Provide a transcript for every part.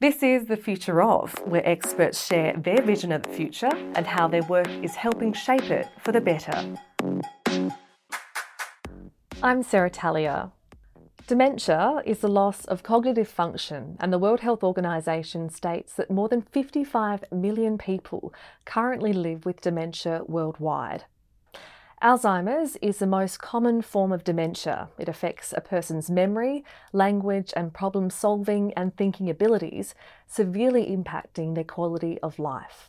This is The Future of, where experts share their vision of the future and how their work is helping shape it for the better. I'm Sarah Taillier. Dementia is the loss of cognitive function, and the World Health Organization states that more than 55 million people currently live with dementia worldwide. Alzheimer's is the most common form of dementia. It affects a person's memory, language, and problem solving and thinking abilities, severely impacting their quality of life.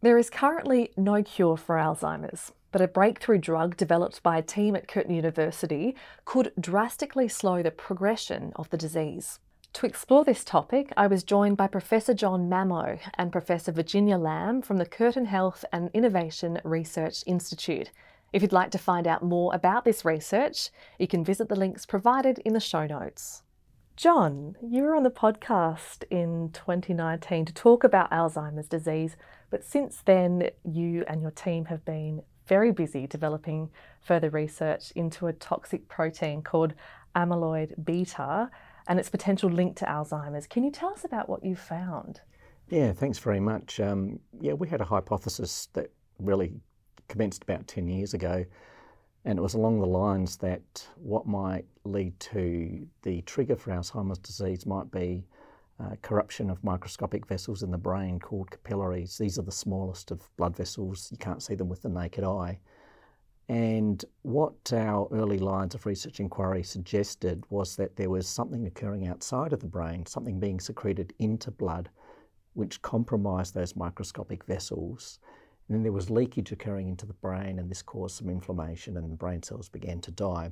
There is currently no cure for Alzheimer's, but a breakthrough drug developed by a team at Curtin University could drastically slow the progression of the disease. To explore this topic, I was joined by Professor John Mamo and Professor Virginia Lam from the Curtin Health and Innovation Research Institute. If you'd like to find out more about this research, you can visit the links provided in the show notes. John, you were on the podcast in 2019 to talk about Alzheimer's disease, but since then, you and your team have been very busy developing further research into a toxic protein called amyloid beta and its potential link to Alzheimer's. Can you tell us about what you found? Yeah, thanks very much. Um, yeah, we had a hypothesis that really commenced about 10 years ago. And it was along the lines that what might lead to the trigger for Alzheimer's disease might be uh, corruption of microscopic vessels in the brain called capillaries. These are the smallest of blood vessels. You can't see them with the naked eye. And what our early lines of research inquiry suggested was that there was something occurring outside of the brain, something being secreted into blood, which compromised those microscopic vessels. And then there was leakage occurring into the brain, and this caused some inflammation, and the brain cells began to die.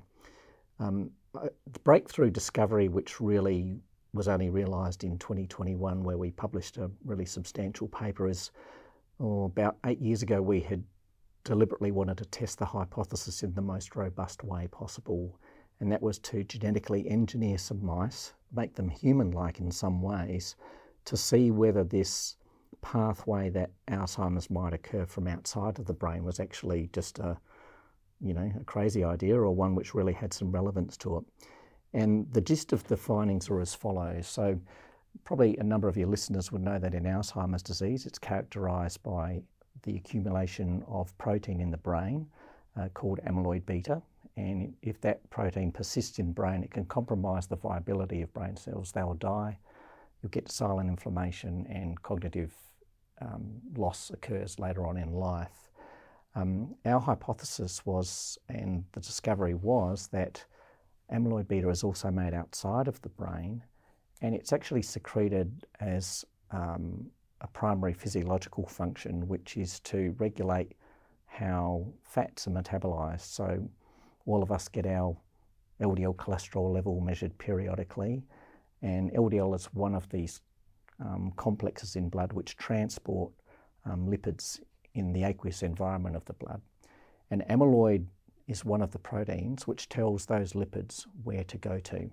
Um, the breakthrough discovery, which really was only realised in 2021, where we published a really substantial paper, is oh, about eight years ago we had deliberately wanted to test the hypothesis in the most robust way possible, and that was to genetically engineer some mice, make them human like in some ways, to see whether this pathway that Alzheimer's might occur from outside of the brain was actually just a, you know, a crazy idea or one which really had some relevance to it. And the gist of the findings are as follows. So, probably a number of your listeners would know that in Alzheimer's disease, it's characterised by the accumulation of protein in the brain uh, called amyloid beta. And if that protein persists in brain, it can compromise the viability of brain cells. They will die. You'll get silent inflammation and cognitive um, loss occurs later on in life. Um, our hypothesis was, and the discovery was, that amyloid beta is also made outside of the brain and it's actually secreted as um, a primary physiological function, which is to regulate how fats are metabolized. So, all of us get our LDL cholesterol level measured periodically, and LDL is one of these um, complexes in blood which transport um, lipids in the aqueous environment of the blood. And amyloid is one of the proteins which tells those lipids where to go to.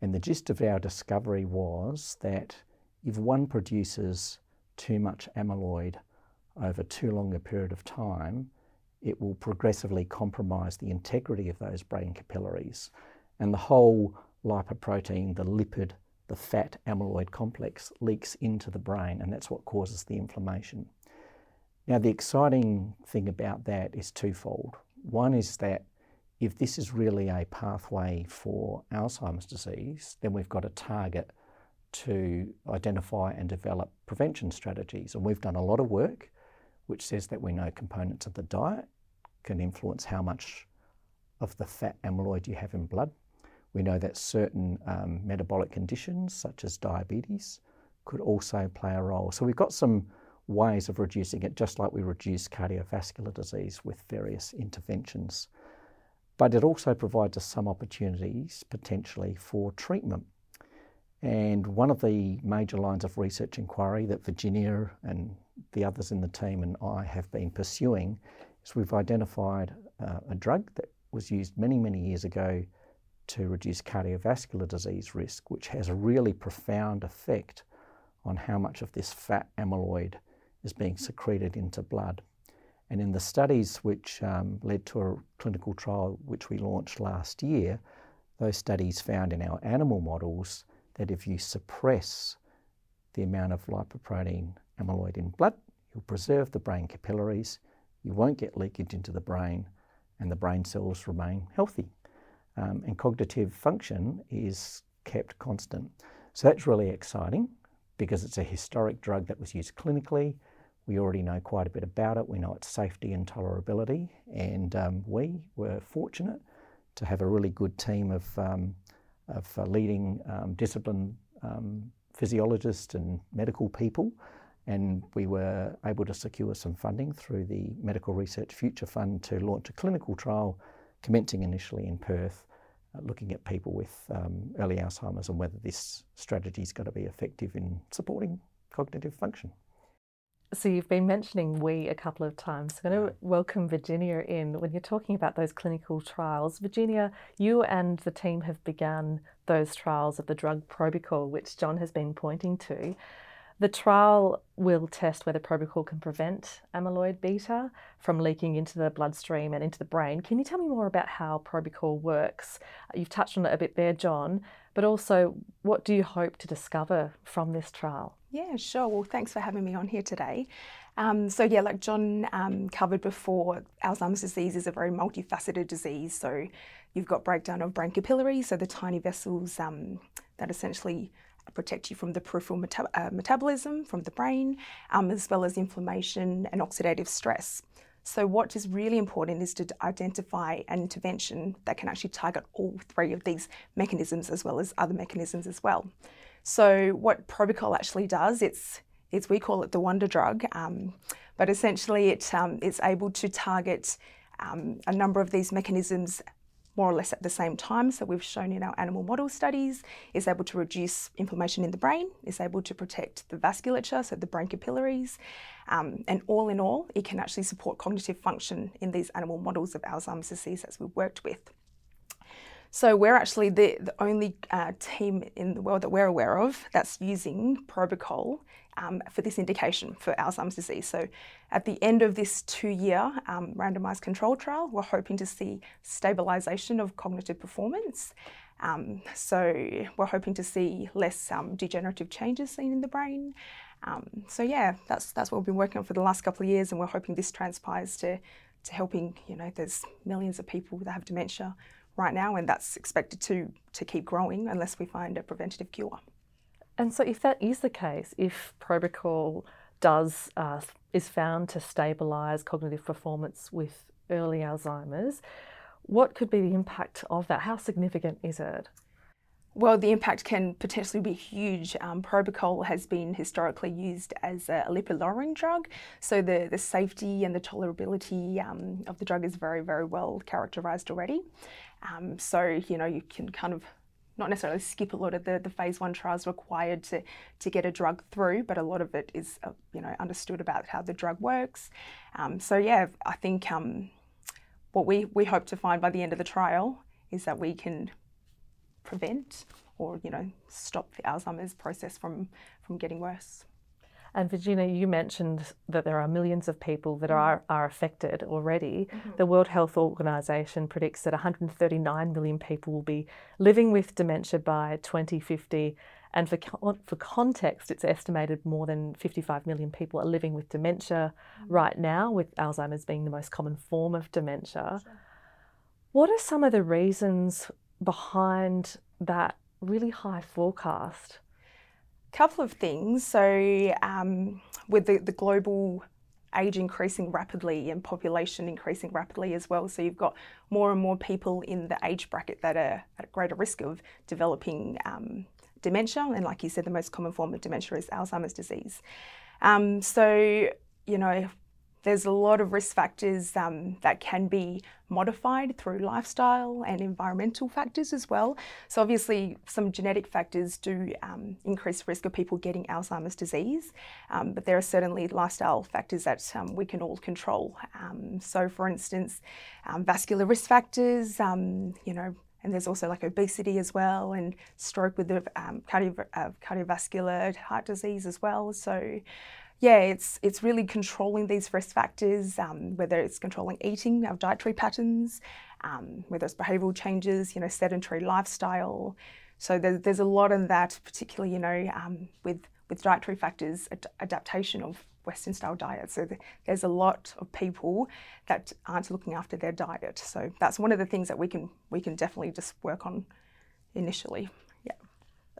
And the gist of our discovery was that if one produces too much amyloid over too long a period of time, it will progressively compromise the integrity of those brain capillaries. And the whole lipoprotein, the lipid the fat amyloid complex leaks into the brain, and that's what causes the inflammation. Now, the exciting thing about that is twofold. One is that if this is really a pathway for Alzheimer's disease, then we've got a target to identify and develop prevention strategies. And we've done a lot of work which says that we know components of the diet can influence how much of the fat amyloid you have in blood. We know that certain um, metabolic conditions, such as diabetes, could also play a role. So we've got some ways of reducing it, just like we reduce cardiovascular disease with various interventions. But it also provides us some opportunities potentially for treatment. And one of the major lines of research inquiry that Virginia and the others in the team and I have been pursuing is we've identified uh, a drug that was used many, many years ago to reduce cardiovascular disease risk, which has a really profound effect on how much of this fat amyloid is being secreted into blood. And in the studies which um, led to a clinical trial which we launched last year, those studies found in our animal models that if you suppress the amount of lipoprotein amyloid in blood, you'll preserve the brain capillaries, you won't get leakage into the brain, and the brain cells remain healthy. Um, and cognitive function is kept constant. So that's really exciting because it's a historic drug that was used clinically. We already know quite a bit about it. We know its safety and tolerability, and um, we were fortunate to have a really good team of, um, of uh, leading um, discipline um, physiologists and medical people and we were able to secure some funding through the Medical Research Future Fund to launch a clinical trial commencing initially in Perth, uh, looking at people with um, early Alzheimer's and whether this strategy is going to be effective in supporting cognitive function. So you've been mentioning we a couple of times. I'm going to welcome Virginia in. When you're talking about those clinical trials, Virginia, you and the team have begun those trials of the drug Probucol, which John has been pointing to. The trial will test whether Probucol can prevent amyloid beta from leaking into the bloodstream and into the brain. Can you tell me more about how Probucol works? You've touched on it a bit there, John, but also what do you hope to discover from this trial? Yeah, sure. Well, thanks for having me on here today. Um, so, yeah, like John um, covered before, Alzheimer's disease is a very multifaceted disease. So, you've got breakdown of brain capillaries, so the tiny vessels um, that essentially protect you from the peripheral meta- uh, metabolism from the brain, um, as well as inflammation and oxidative stress. So, what is really important is to identify an intervention that can actually target all three of these mechanisms as well as other mechanisms as well. So, what Probucol actually does, it's, it's we call it the wonder drug, um, but essentially it, um, it's able to target um, a number of these mechanisms more or less at the same time. So we've shown in our animal model studies is able to reduce inflammation in the brain, is able to protect the vasculature, so the brain capillaries, um, and all in all, it can actually support cognitive function in these animal models of Alzheimer's disease that we've worked with. So we're actually the, the only uh, team in the world that we're aware of that's using Probucol um, for this indication for Alzheimer's disease. So at the end of this two-year um, randomized control trial, we're hoping to see stabilization of cognitive performance. Um, so we're hoping to see less um, degenerative changes seen in the brain. Um, so yeah, that's that's what we've been working on for the last couple of years, and we're hoping this transpires to to helping. You know, there's millions of people that have dementia right now, and that's expected to, to keep growing unless we find a preventative cure. And so, if that is the case, if Probucol does uh, is found to stabilise cognitive performance with early Alzheimer's, what could be the impact of that? How significant is it? Well, the impact can potentially be huge. Um, Probucol has been historically used as a lipid lowering drug, so the, the safety and the tolerability um, of the drug is very, very well characterized already. Um, so, you know, you can kind of not necessarily skip a lot of the, the phase one trials required to, to get a drug through, but a lot of it is, uh, you know, understood about how the drug works. Um, so, yeah, I think um, what we, we hope to find by the end of the trial is that we can prevent or, you know, stop the Alzheimer's process from, from getting worse. And Virginia, you mentioned that there are millions of people that mm-hmm. are, are affected already. Mm-hmm. The World Health Organization predicts that 139 million people will be living with dementia by 2050. And for, for context, it's estimated more than 55 million people are living with dementia mm-hmm. right now, with Alzheimer's being the most common form of dementia. Sure. What are some of the reasons behind that really high forecast? Couple of things. So, um, with the, the global age increasing rapidly and population increasing rapidly as well, so you've got more and more people in the age bracket that are at greater risk of developing um, dementia. And, like you said, the most common form of dementia is Alzheimer's disease. Um, so, you know, there's a lot of risk factors um, that can be modified through lifestyle and environmental factors as well. So, obviously, some genetic factors do um, increase risk of people getting Alzheimer's disease, um, but there are certainly lifestyle factors that um, we can all control. Um, so, for instance, um, vascular risk factors, you know, and there's also like obesity as well, and stroke with the cardio- uh, cardiovascular heart disease as well. So, yeah, it's it's really controlling these risk factors, um, whether it's controlling eating, our dietary patterns, um, whether it's behavioural changes, you know, sedentary lifestyle. So there's, there's a lot of that, particularly, you know, um, with with dietary factors, ad- adaptation of Western style diet. So the, there's a lot of people that aren't looking after their diet. So that's one of the things that we can we can definitely just work on initially.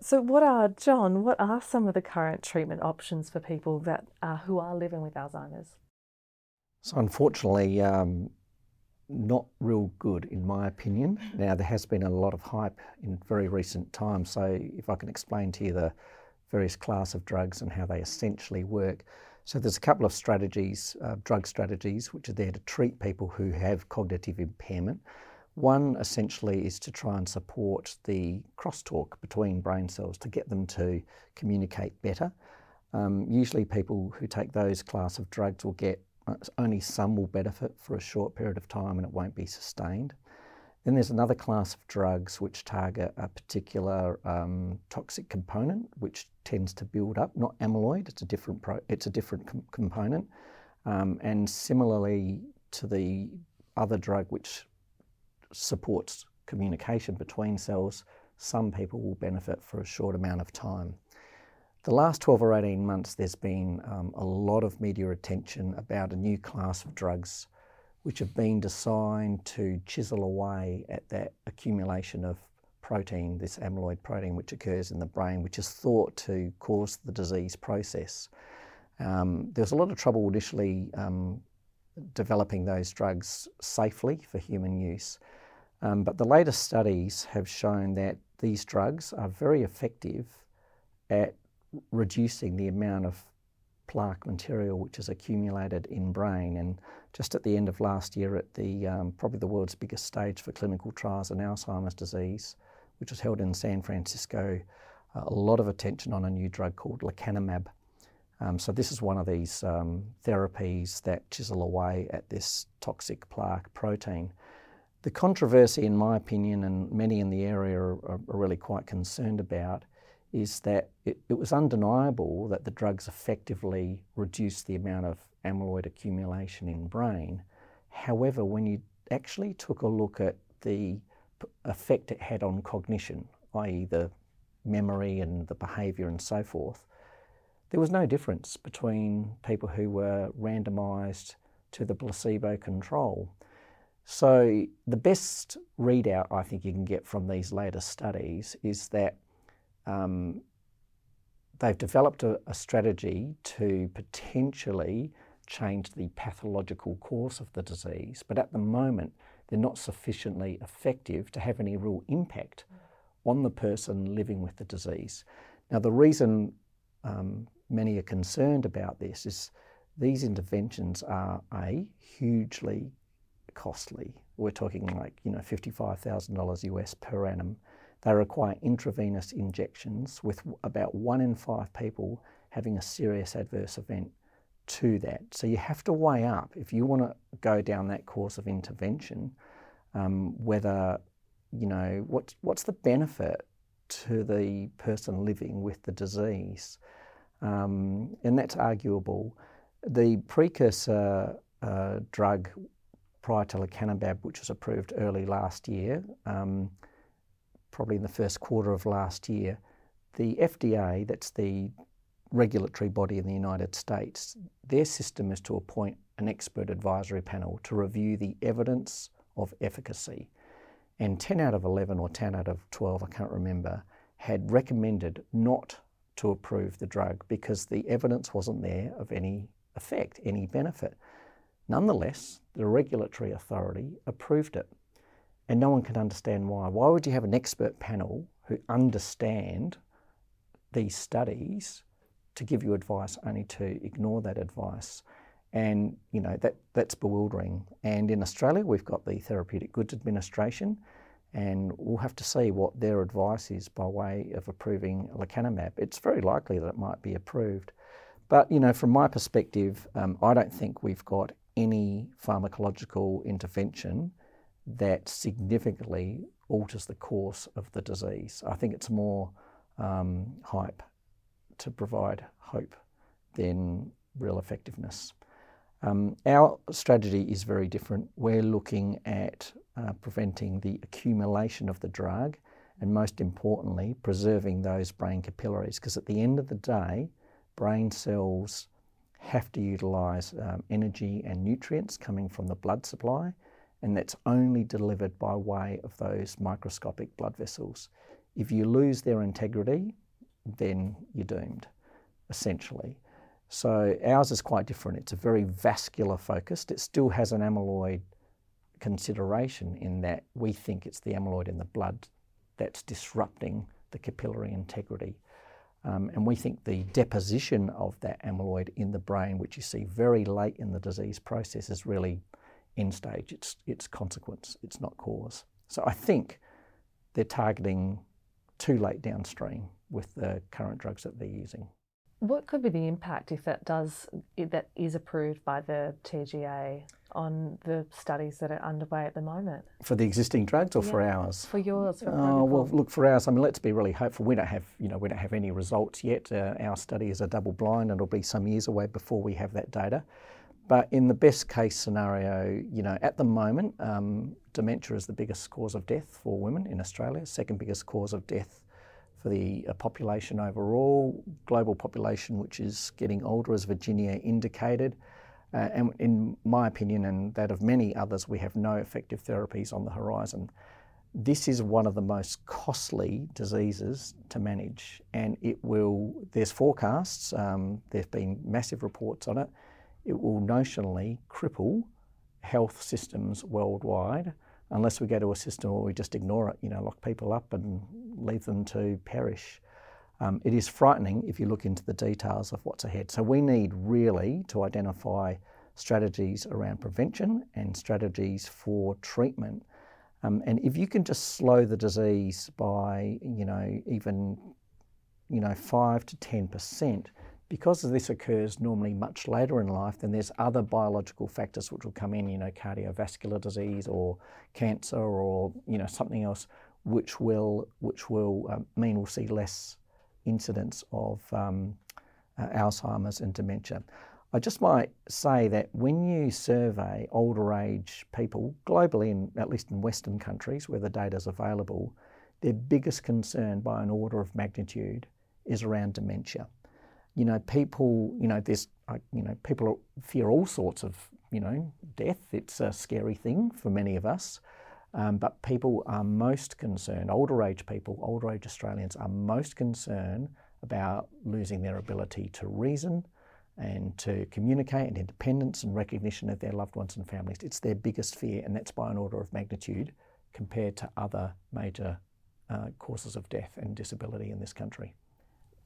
So what are John? What are some of the current treatment options for people that uh, who are living with Alzheimer's? So unfortunately, um, not real good in my opinion. Now there has been a lot of hype in very recent times. So if I can explain to you the various class of drugs and how they essentially work. So there's a couple of strategies, uh, drug strategies, which are there to treat people who have cognitive impairment. One essentially is to try and support the crosstalk between brain cells to get them to communicate better. Um, usually, people who take those class of drugs will get uh, only some will benefit for a short period of time and it won't be sustained. Then there's another class of drugs which target a particular um, toxic component, which tends to build up. Not amyloid; it's a different pro- it's a different com- component. Um, and similarly to the other drug which supports communication between cells, some people will benefit for a short amount of time. The last 12 or 18 months, there's been um, a lot of media attention about a new class of drugs which have been designed to chisel away at that accumulation of protein, this amyloid protein, which occurs in the brain, which is thought to cause the disease process. Um, there was a lot of trouble initially um, developing those drugs safely for human use. Um, but the latest studies have shown that these drugs are very effective at reducing the amount of plaque material which is accumulated in brain. And just at the end of last year, at the um, probably the world's biggest stage for clinical trials in Alzheimer's disease, which was held in San Francisco, uh, a lot of attention on a new drug called lecanemab. Um, so this is one of these um, therapies that chisel away at this toxic plaque protein. The controversy, in my opinion, and many in the area are, are really quite concerned about, is that it, it, was undeniable that the drugs effectively reduced the amount of amyloid accumulation in brain. However, when you actually took a look at the effect it had on cognition, i.e., the memory and the behaviour and so forth, there was no difference between people who were randomised to the placebo control. So, the best readout I think you can get from these latest studies is that um, they've developed a, a, strategy to potentially change the pathological course of the disease, but at the moment they're not sufficiently effective to have any real impact on the person living with the disease. Now, the reason um, many are concerned about this is these interventions are a hugely costly. We're talking like you know fifty-five thousand dollars US per annum they require intravenous injections, with about one in five people having a serious adverse event to that. So you have to weigh up if you want to go down that course of intervention, um, whether you know what's what's the benefit to the person living with the disease, um, and that's arguable. The precursor uh, drug prior to lecanemab, which was approved early last year. Um, probably in the first quarter of last year, the FDA, that's the regulatory body in the United States, their system is to appoint an expert advisory panel to review the evidence of efficacy. And 10 out of 11 or 10 out of 12, I can't remember, had recommended not to approve the drug because the evidence wasn't there of any effect, any benefit. Nonetheless, the regulatory authority approved it and no one can understand why. Why would you have an expert panel who understand these studies to give you advice only to ignore that advice? And you know that that's bewildering. And in Australia, we've got the Therapeutic Goods Administration, and we'll have to see what their advice is by way of approving lecanemab. It's very likely that it might be approved, but you know, from my perspective, um, I don't think we've got any pharmacological intervention that significantly alters the course of the disease. I think it's more um, hype to provide hope than real effectiveness. Um, our strategy is very different. We're looking at uh, preventing the accumulation of the drug and, most importantly, preserving those brain capillaries because at the end of the day, brain cells have to utilise um, energy and nutrients coming from the blood supply, and that's only delivered by way of those microscopic blood vessels. If you lose their integrity, then you're doomed, essentially. So ours is quite different. It's a very vascular focused. It still has an amyloid consideration in that we think it's the amyloid in the blood that's disrupting the capillary integrity. Um, and we think the deposition of that amyloid in the brain, which you see very late in the disease process, is really end stage. It's, it's consequence, it's not cause. So I think they're targeting too late downstream with the current drugs that they're using. What could be the impact if that does that is approved by the TGA on the studies that are underway at the moment? For the existing drugs or Yeah, for ours? For yours, for Oh well, look for ours. I mean, let's be really hopeful. We don't have, you know, we don't have any results yet. Uh, our study is a double blind, and it'll be some years away before we have that data. But in the best case scenario, you know, at the moment, um, dementia is the biggest cause of death for women in Australia. Second biggest cause of death for the uh, population overall, global population, which is getting older, as Virginia indicated. Uh, and in my opinion, and that of many others, we have no effective therapies on the horizon. This is one of the most costly diseases to manage, and it will. There's forecasts. Um, there've been massive reports on it. It will notionally cripple health systems worldwide unless we go to a system where we just ignore it. You know, lock people up and leave them to perish. Um, it is frightening if you look into the details of what's ahead. So we need really to identify strategies around prevention and strategies for treatment. Um, and if you can just slow the disease by, you know, even, you know, five to ten percent, because this occurs normally much later in life, then there's other biological factors which will come in, you know, cardiovascular disease or cancer or you know something else, which will which will um, mean we'll see less incidence of um, uh, Alzheimer's and dementia. I just might say that when you survey older age people globally, in, at least in Western countries where the data is available, their biggest concern by an order of magnitude is around dementia. You know, people, you know, there's, you know, people fear all sorts of, you know, death. It's a scary thing for many of us. Um, but people are most concerned, older age people, older age Australians are most concerned about losing their ability to reason and to communicate and independence and recognition of their loved ones and families. It's their biggest fear, and that's by an order of magnitude compared to other major uh, causes of death and disability in this country.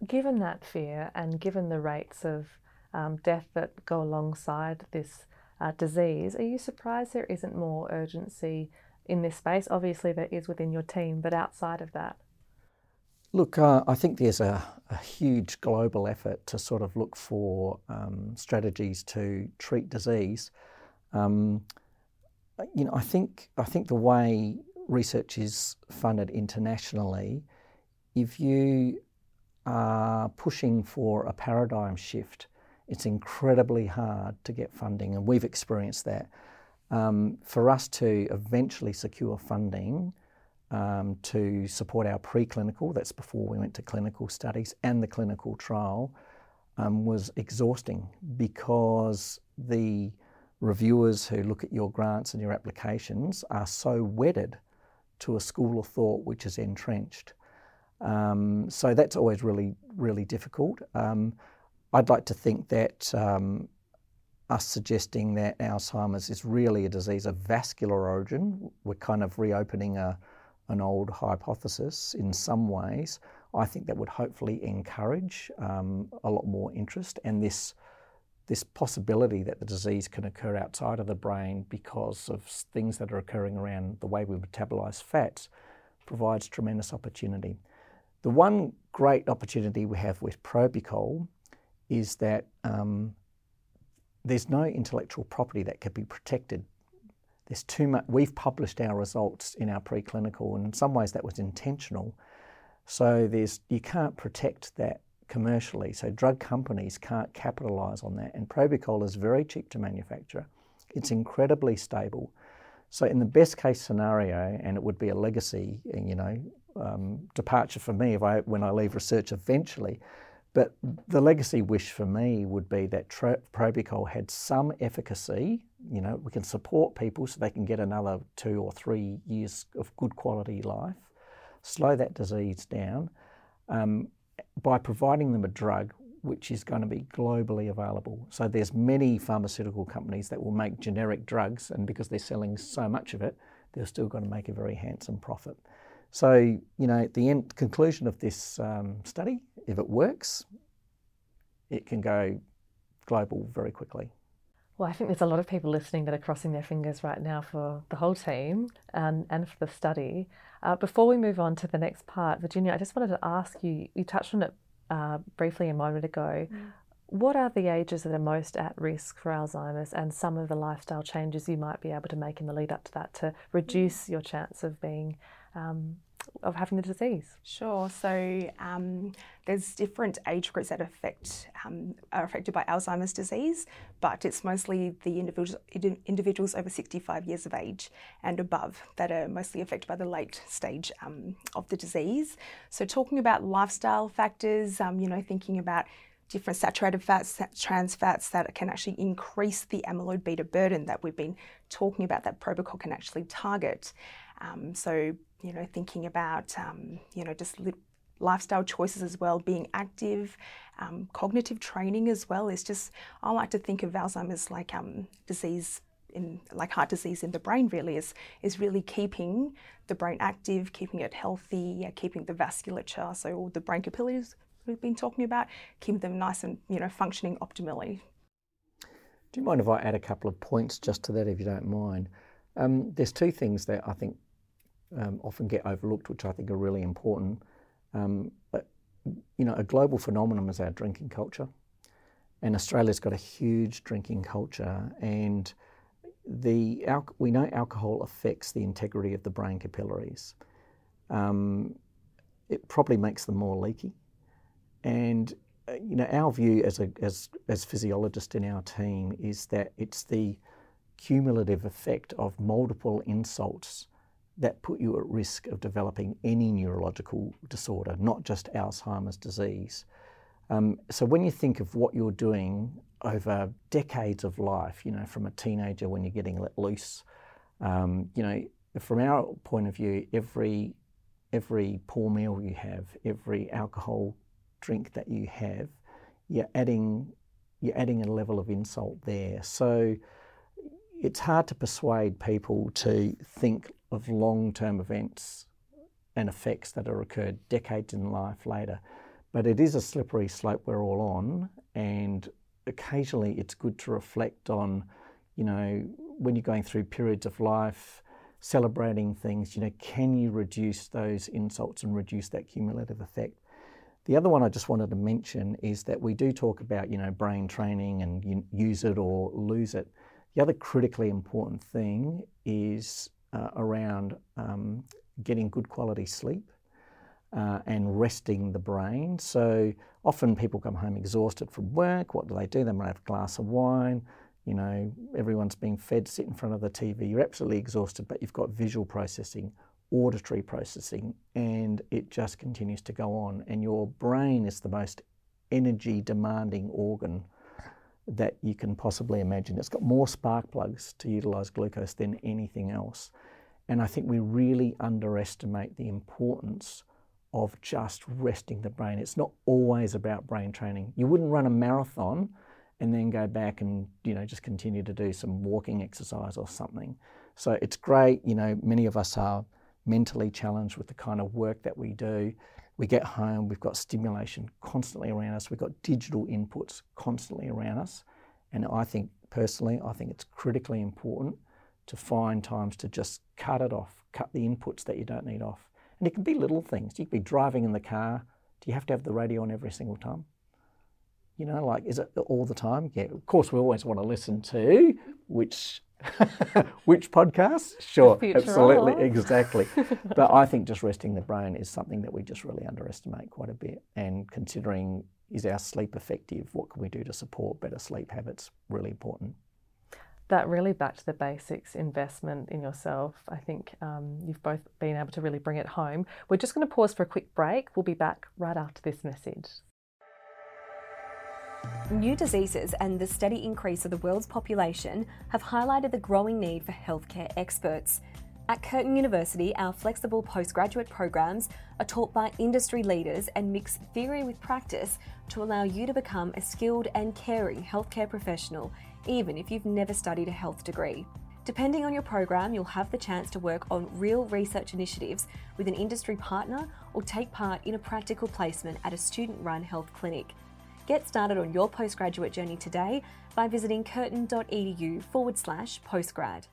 Given that fear and given the rates of um, death that go alongside this uh, disease, are you surprised there isn't more urgency in this space? Obviously, there is within your team, but outside of that? Look, uh, I think there's a, a, huge global effort to sort of look for um, strategies to treat disease. Um, you know, I think I think the way research is funded internationally, if you are pushing for a paradigm shift, it's incredibly hard to get funding, and we've experienced that. Um, for us to eventually secure funding um, to support our preclinical, that's before we went to clinical studies, and the clinical trial um, was exhausting because the reviewers who look at your grants and your applications are so wedded to a school of thought which is entrenched. Um, so that's always really, really difficult. Um, I'd like to think that um, us suggesting that Alzheimer's is really a disease of vascular origin, we're kind of reopening a, an old hypothesis in some ways. I think that would hopefully encourage um, a lot more interest and this this possibility that the disease can occur outside of the brain because of things that are occurring around the way we metabolize fats provides tremendous opportunity. The one great opportunity we have with Probucol is that um, there's no intellectual property that could be protected. There's too much. We've published our results in our preclinical, and in some ways that was intentional. So there's you can't protect that commercially. So drug companies can't capitalize on that. And Probucol is very cheap to manufacture. It's incredibly stable. So in the best case scenario, and it would be a legacy, you know, um, departure for me if I when I leave research eventually. But the legacy wish for me would be that tro- Probucol had some efficacy. You know, we can support people so they can get another two or three years of good quality life, slow that disease down um, by providing them a drug which is going to be globally available. So there's many pharmaceutical companies that will make generic drugs, and because they're selling so much of it, they're still going to make a very handsome profit. So, you know, at the end conclusion of this um, study, if it works, it can go global very quickly. Well, I think there's a lot of people listening that are crossing their fingers right now for the whole team and, and for the study. Uh, before we move on to the next part, Virginia, I just wanted to ask you you touched on it uh, briefly a moment ago. Mm. What are the ages that are most at risk for Alzheimer's and some of the lifestyle changes you might be able to make in the lead up to that to reduce your chance of being um, of having the disease? Sure. So um, there's different age groups that affect um, are affected by Alzheimer's disease, but it's mostly the individuals individuals over 65 years of age and above that are mostly affected by the late stage um, of the disease. So talking about lifestyle factors, um, you know, thinking about different saturated fats, trans fats that can actually increase the amyloid beta burden that we've been talking about that Probucol can actually target. Um, so you know, thinking about, um, you know, just li- lifestyle choices as well, being active, um, cognitive training as well. Is just, I like to think of Alzheimer's like um, disease in like heart disease in the brain really is is really keeping the brain active, keeping it healthy, yeah, keeping the vasculature, so all the brain capillaries we've been talking about, keeping them nice and you know functioning optimally. Do you mind if I add a couple of points just to that, if you don't mind? Um, there's two things that I think um, often get overlooked, which I think are really important. Um, but, you know, a global phenomenon is our drinking culture, and Australia's got a huge drinking culture, and the al- we know alcohol affects the integrity of the brain capillaries. Um, it probably makes them more leaky, and uh, you know, our view as a as as physiologists in our team is that it's the cumulative effect of multiple insults that put you at risk of developing any neurological disorder, not just Alzheimer's disease. Um, so when you think of what you're doing over decades of life, you know, from a teenager when you're getting let loose, um, you know, from our point of view, every every poor meal you have, every alcohol drink that you have, you're adding you're adding a level of insult there. So it's hard to persuade people to think of long term events and effects that are occurred decades in life later. But it is a slippery slope we're all on, and occasionally it's good to reflect on, you know, when you're going through periods of life, celebrating things, you know, can you reduce those insults and reduce that cumulative effect? The other one I just wanted to mention is that we do talk about, you know, brain training and use it or lose it. The other critically important thing is uh, around um, getting good quality sleep uh, and resting the brain. So often people come home exhausted from work. What do they do? They might have a glass of wine. You know, everyone's being fed, sit in front of the TV. You're absolutely exhausted, but you've got visual processing, auditory processing, and it just continues to go on. And your brain is the most energy demanding organ that you can possibly imagine. It's got more spark plugs to utilize glucose than anything else. And I think we really underestimate the importance of just resting the brain. It's not always about brain training. You wouldn't run a marathon and then go back and you know just continue to do some walking exercise or something. So it's great, you know, many of us are mentally challenged with the kind of work that we do. We get home, we've got stimulation constantly around us, we've got digital inputs constantly around us. And I think personally, I think it's critically important to find times to just cut it off, cut the inputs that you don't need off. And it can be little things. You could be driving in the car. Do you have to have the radio on every single time? You know, like, is it all the time? Yeah, of course, we always want to listen to which Which podcast? Sure, absolutely, exactly. but I think just resting the brain is something that we just really underestimate quite a bit. And considering is our sleep effective, what can we do to support better sleep habits? Really important. That really back to the basics investment in yourself. I think um, you've both been able to really bring it home. We're just going to pause for a quick break. We'll be back right after this message. New diseases and the steady increase of the world's population have highlighted the growing need for healthcare experts. At Curtin University, our flexible postgraduate programs are taught by industry leaders and mix theory with practice to allow you to become a skilled and caring healthcare professional, even if you've never studied a health degree. Depending on your program, you'll have the chance to work on real research initiatives with an industry partner or take part in a practical placement at a student run health clinic. Get started on your postgraduate journey today by visiting curtin.edu forward slash postgrad.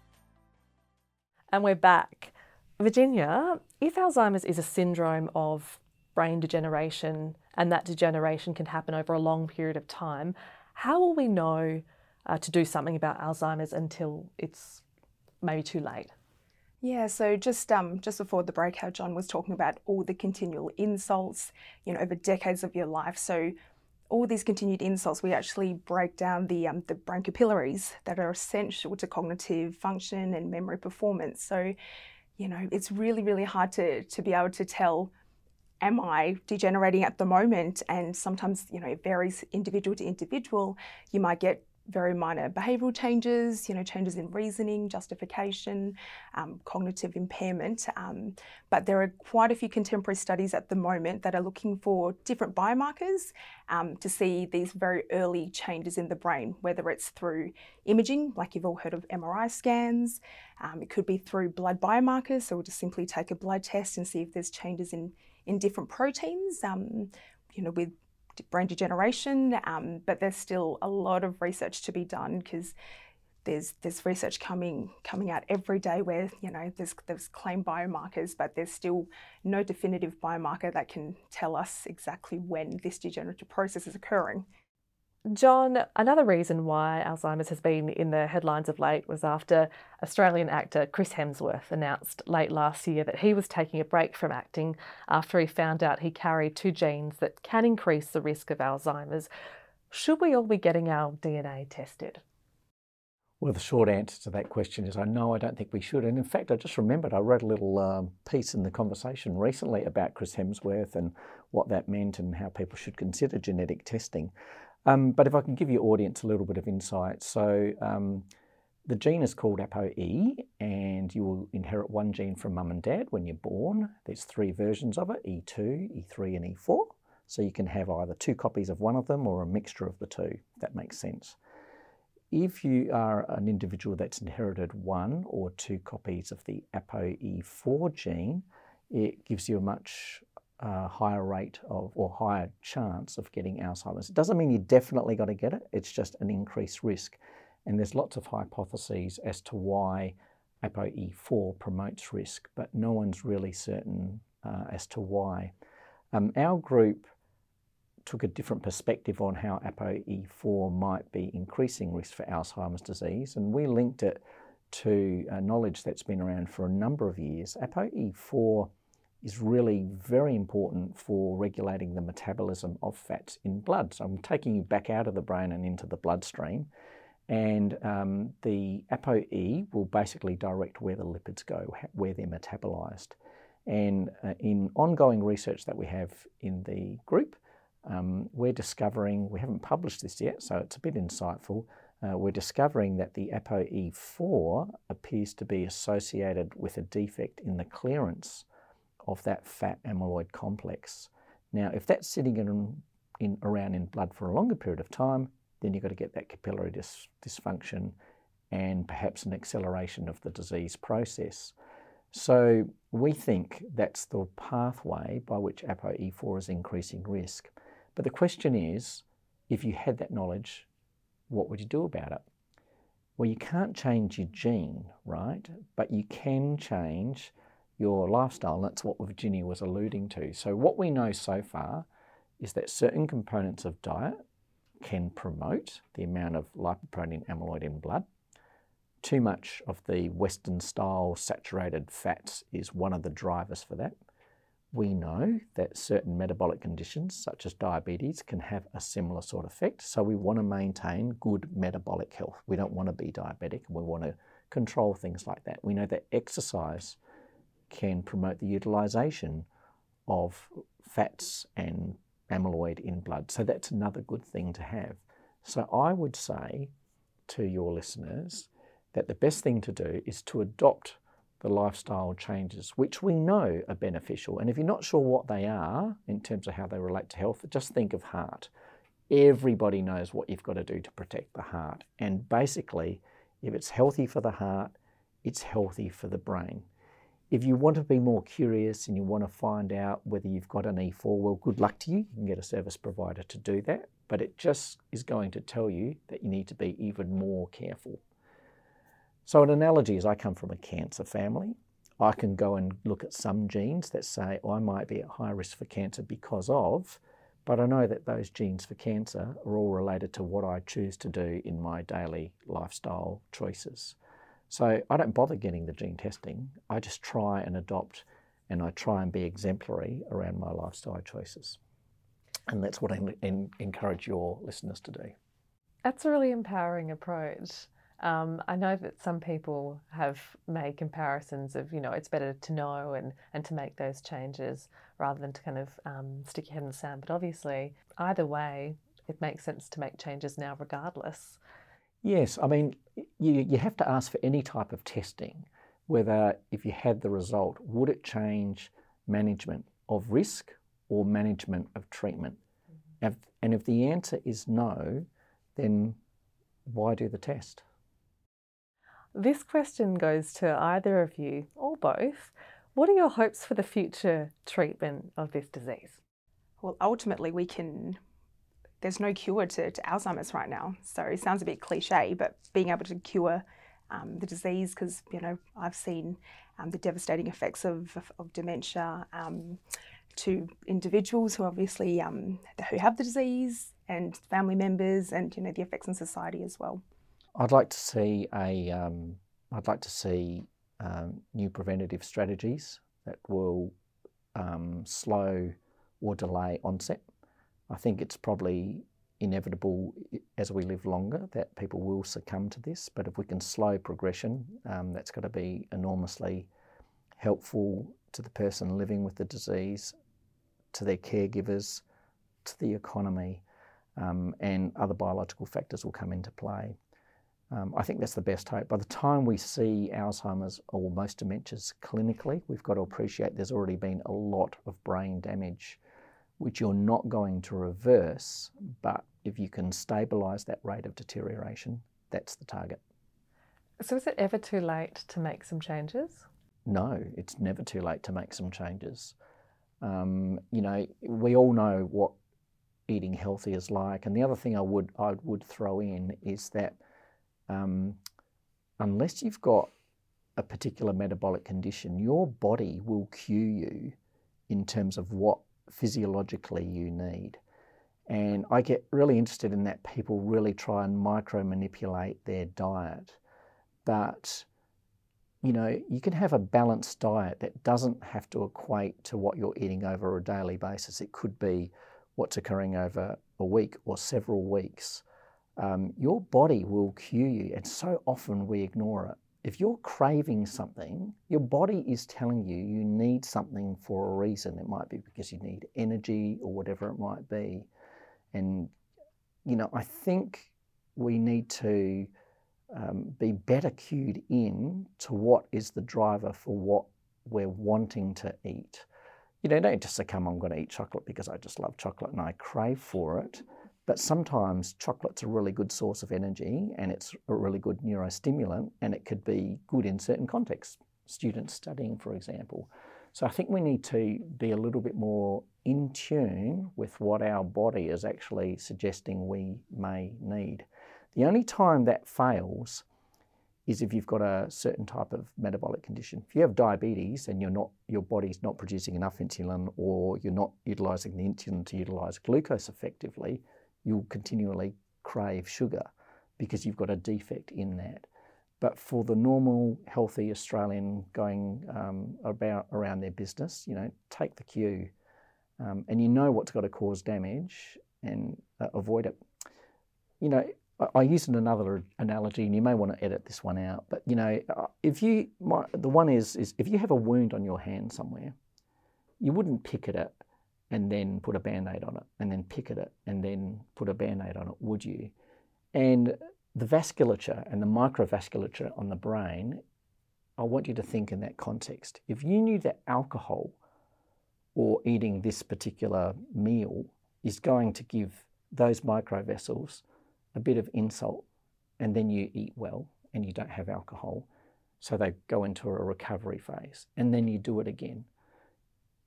And we're back. Virginia, if Alzheimer's is a syndrome of brain degeneration and that degeneration can happen over a long period of time, how will we know uh, to do something about Alzheimer's until it's maybe too late? Yeah, so just um, just before the break, how John was talking about all the continual insults, you know, over decades of your life. So all these continued insults, we actually break down the, um, the brain capillaries that are essential to cognitive function and memory performance. So, you know, it's really, really hard to, to be able to tell, am I degenerating at the moment? And sometimes, you know, it varies individual to individual. You might get very minor behavioural changes, you know, changes in reasoning, justification, um, cognitive impairment. Um, but there are quite a few contemporary studies at the moment that are looking for different biomarkers um, to see these very early changes in the brain, whether it's through imaging, like you've all heard of MRI scans, um, it could be through blood biomarkers, so we'll just simply take a blood test and see if there's changes in, in different proteins. Um, you know, with brain degeneration, um, but there's still a lot of research to be done because there's there's research coming coming out every day where you know there's there's claimed biomarkers, but there's still no definitive biomarker that can tell us exactly when this degenerative process is occurring. John, another reason why Alzheimer's has been in the headlines of late was after Australian actor Chris Hemsworth announced late last year that he was taking a break from acting after he found out he carried two genes that can increase the risk of Alzheimer's. Should we all be getting our DNA tested? Well, the short answer to that question is I know I don't think we should. And in fact, I just remembered I wrote a little um, piece in the conversation recently about Chris Hemsworth and what that meant and how people should consider genetic testing. Um, but if I can give your audience a little bit of insight, so um, the gene is called ApoE, and you will inherit one gene from mum and dad when you're born. There's three versions of it E2, E3, and E4. So you can have either two copies of one of them or a mixture of the two, that makes sense. If you are an individual that's inherited one or two copies of the ApoE4 gene, it gives you a much uh, higher rate of or higher chance of getting Alzheimer's. It doesn't mean you're definitely got to get it, it's just an increased risk. And there's lots of hypotheses as to why ApoE4 promotes risk, but no one's really certain uh, as to why. Um, our group took a different perspective on how ApoE4 might be increasing risk for Alzheimer's disease, and we linked it to knowledge that's been around for a number of years. ApoE4 is really very important for regulating the metabolism of fats in blood. So I'm taking you back out of the brain and into the bloodstream. And um, the ApoE will basically direct where the lipids go, where they're metabolized. And uh, in ongoing research that we have in the group, um, we're discovering, we haven't published this yet, so it's a bit insightful. Uh, we're discovering that the ApoE4 appears to be associated with a defect in the clearance of that fat amyloid complex. Now, if that's sitting in, in, around in blood for a longer period of time, then you've got to get that capillary dis- dysfunction and perhaps an acceleration of the disease process. So we think that's the pathway by which ApoE4 is increasing risk. But the question is, if you had that knowledge, what would you do about it? Well, you can't change your gene, right? But you can change your lifestyle. And that's what Virginia was alluding to. So, what we know so far is that certain components of diet can promote the amount of lipoprotein amyloid in blood. Too much of the Western style saturated fats is one of the drivers for that. We know that certain metabolic conditions, such as diabetes, can have a similar sort of effect. So, we want to maintain good metabolic health. We don't want to be diabetic, and we want to control things like that. We know that exercise can promote the utilization of fats and amyloid in blood. So that's another good thing to have. So I would say to your listeners that the best thing to do is to adopt the lifestyle changes, which we know are beneficial. And if you're not sure what they are in terms of how they relate to health, just think of heart. Everybody knows what you've got to do to protect the heart. And basically, if it's healthy for the heart, it's healthy for the brain. If you want to be more curious and you want to find out whether you've got an E4, well, good luck to you. You can get a service provider to do that. But it just is going to tell you that you need to be even more careful. So, an analogy is I come from a cancer family. I can go and look at some genes that say I might be at high risk for cancer because of, but I know that those genes for cancer are all related to what I choose to do in my daily lifestyle choices. So I don't bother getting the gene testing. I just try and adopt and I try and be exemplary around my lifestyle choices. And that's what I encourage your listeners to do. That's a really empowering approach. Um, I know that some people have made comparisons of, you know, it's better to know and, and to make those changes rather than to kind of um, stick your head in the sand. But obviously, either way, it makes sense to make changes now, regardless. Yes, I mean, you, you have to ask for any type of testing, whether if you had the result, would it change management of risk or management of treatment? Mm-hmm. And if the answer is no, then why do the test? This question goes to either of you or both. What are your hopes for the future treatment of this disease? Well, ultimately, we can. There's no cure to, to Alzheimer's right now. So it sounds a bit cliche, but being able to cure um, the disease, because, you know, I've seen um, the devastating effects of, of, of dementia um, to individuals who obviously um, who have the disease and family members and, you know, the effects on society as well. I'd like to see a. Um, I'd like to see um, new preventative strategies that will slow or delay onset. I think it's probably inevitable as we live longer that people will succumb to this, but if we can slow progression, um, that's got to be enormously helpful to the person living with the disease, to their caregivers, to the economy, um, and other biological factors will come into play. Um, I think that's the best hope. By the time we see Alzheimer's or most dementias clinically, we've got to appreciate there's already been a lot of brain damage, which you're not going to reverse, but if you can stabilise that rate of deterioration, that's the target. So, is it ever too late to make some changes? No, it's never too late to make some changes. Um, you know, we all know what eating healthy is like, and the other thing I would I would throw in is that um, unless you've got a particular metabolic condition, your body will cue you in terms of what physiologically you need. And I get really interested in that people really try and micro manipulate their diet. But, you know, you can have a balanced diet that doesn't have to equate to what you're eating over a daily basis. It could be what's occurring over a week or several weeks um, your body will cue you, and so often we ignore it. If you're craving something, your body is telling you you need something for a reason. It might be because you need energy or whatever it might be. And, you know, I think we need to um, be better cued in to what is the driver for what we're wanting to eat. You know, don't just say, come, I'm going to eat chocolate because I just love chocolate and I crave for it. But sometimes chocolate's a really good source of energy and it's a really good neurostimulant and it could be good in certain contexts, students studying, for example. So I think we need to be a little bit more in tune with what our body is actually suggesting we may need. The only time that fails is if you've got a certain type of metabolic condition. If you have diabetes and you're not, your body's not producing enough insulin or you're not utilizing the insulin to utilize glucose effectively, you'll continually crave sugar because you've got a defect in that. But for the normal, healthy Australian going um, about around their business, you know, take the cue, um, and you know what's got to cause damage and uh, avoid it. You know, I, I use another analogy, and you may want to edit this one out. But you know, uh, if you, my, the one is is if you have a wound on your hand somewhere, you wouldn't pick it at and then put a band aid on it and then picket it and then put a band aid on it, would you? And the vasculature and the microvasculature on the brain, I want you to think in that context. If you knew that alcohol or eating this particular meal is going to give those microvessels a bit of insult, and then you eat well and you don't have alcohol, so they go into a recovery phase, and then you do it again.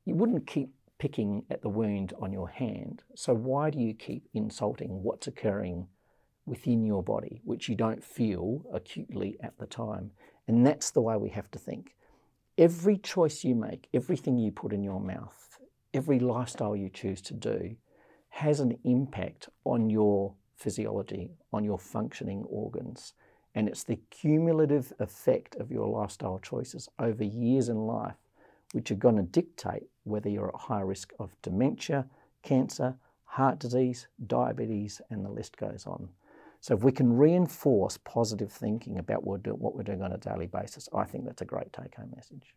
You wouldn't keep picking at the wound on your hand. So, why do you keep insulting what's occurring within your body, which you don't feel acutely at the time? And that's the way we have to think. Every choice you make, everything you put in your mouth, every lifestyle you choose to do has an impact on your physiology, on your functioning organs. And it's the cumulative effect of your lifestyle choices over years in life which are going to dictate whether you're at high risk of dementia, cancer, heart disease, diabetes, and the list goes on. So if we can reinforce positive thinking about what we're doing on a daily basis, I think that's a great take-home message.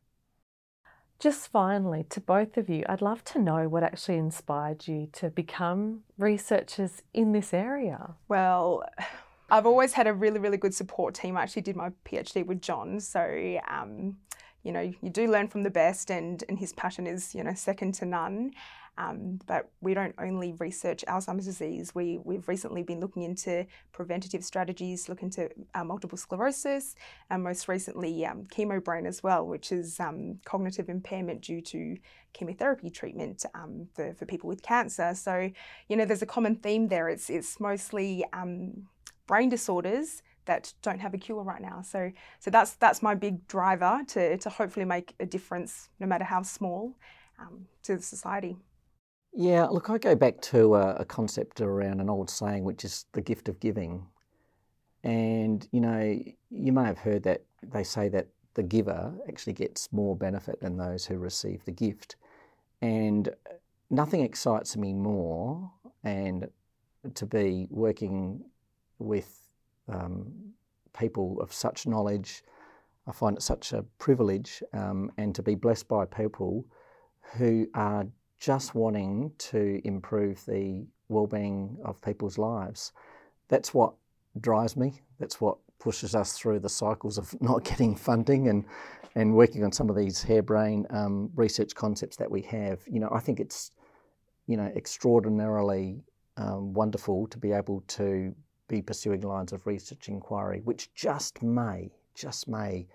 Just finally, to both of you, I'd love to know what actually inspired you to become researchers in this area. Well, I've always had a really, really good support team. I actually did my PhD with John, so um, you know, you do learn from the best, and, and his passion is, you know, second to none. Um, but we don't only research Alzheimer's disease. We, we've recently been looking into preventative strategies, looking into uh, multiple sclerosis, and most recently um, chemo brain as well, which is um, cognitive impairment due to chemotherapy treatment um, for, for people with cancer. So, you know, there's a common theme there. It's, it's mostly um, brain disorders that don't have a cure right now. So, so that's that's my big driver to, to hopefully make a difference, no matter how small, um, to the society. Yeah, look, I go back to a, a, concept around an old saying, which is the gift of giving. And you know, you may have heard that they say that the giver actually gets more benefit than those who receive the gift. And nothing excites me more and to be working with um, people of such knowledge. I find it such a privilege um, and to be blessed by people who are just wanting to improve the well-being of people's lives. That's what drives me. That's what pushes us through the cycles of not getting funding and and working on some of these harebrained um, research concepts that we have. You know, I think it's you know extraordinarily um, wonderful to be able to be pursuing lines of research inquiry, which just may, just may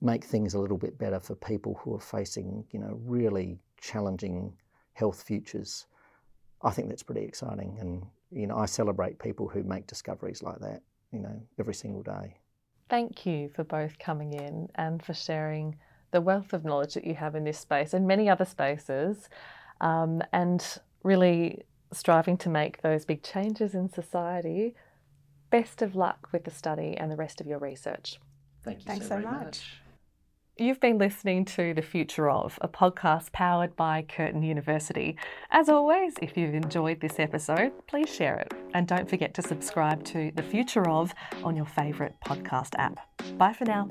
make things a little bit better for people who are facing, you know, really challenging health futures. I think that's pretty exciting, and you know, I celebrate people who make discoveries like that, you know, every single day. Thank you for both coming in and for sharing the wealth of knowledge that you have in this space and many other spaces, um, and really striving to make those big changes in society Best of luck with the study and the rest of your research. Thank you Thanks so, so much. much. You've been listening to The Future of, a podcast powered by Curtin University. As always, if you've enjoyed this episode, please share it. And don't forget to subscribe to The Future of on your favourite podcast app. Bye for now.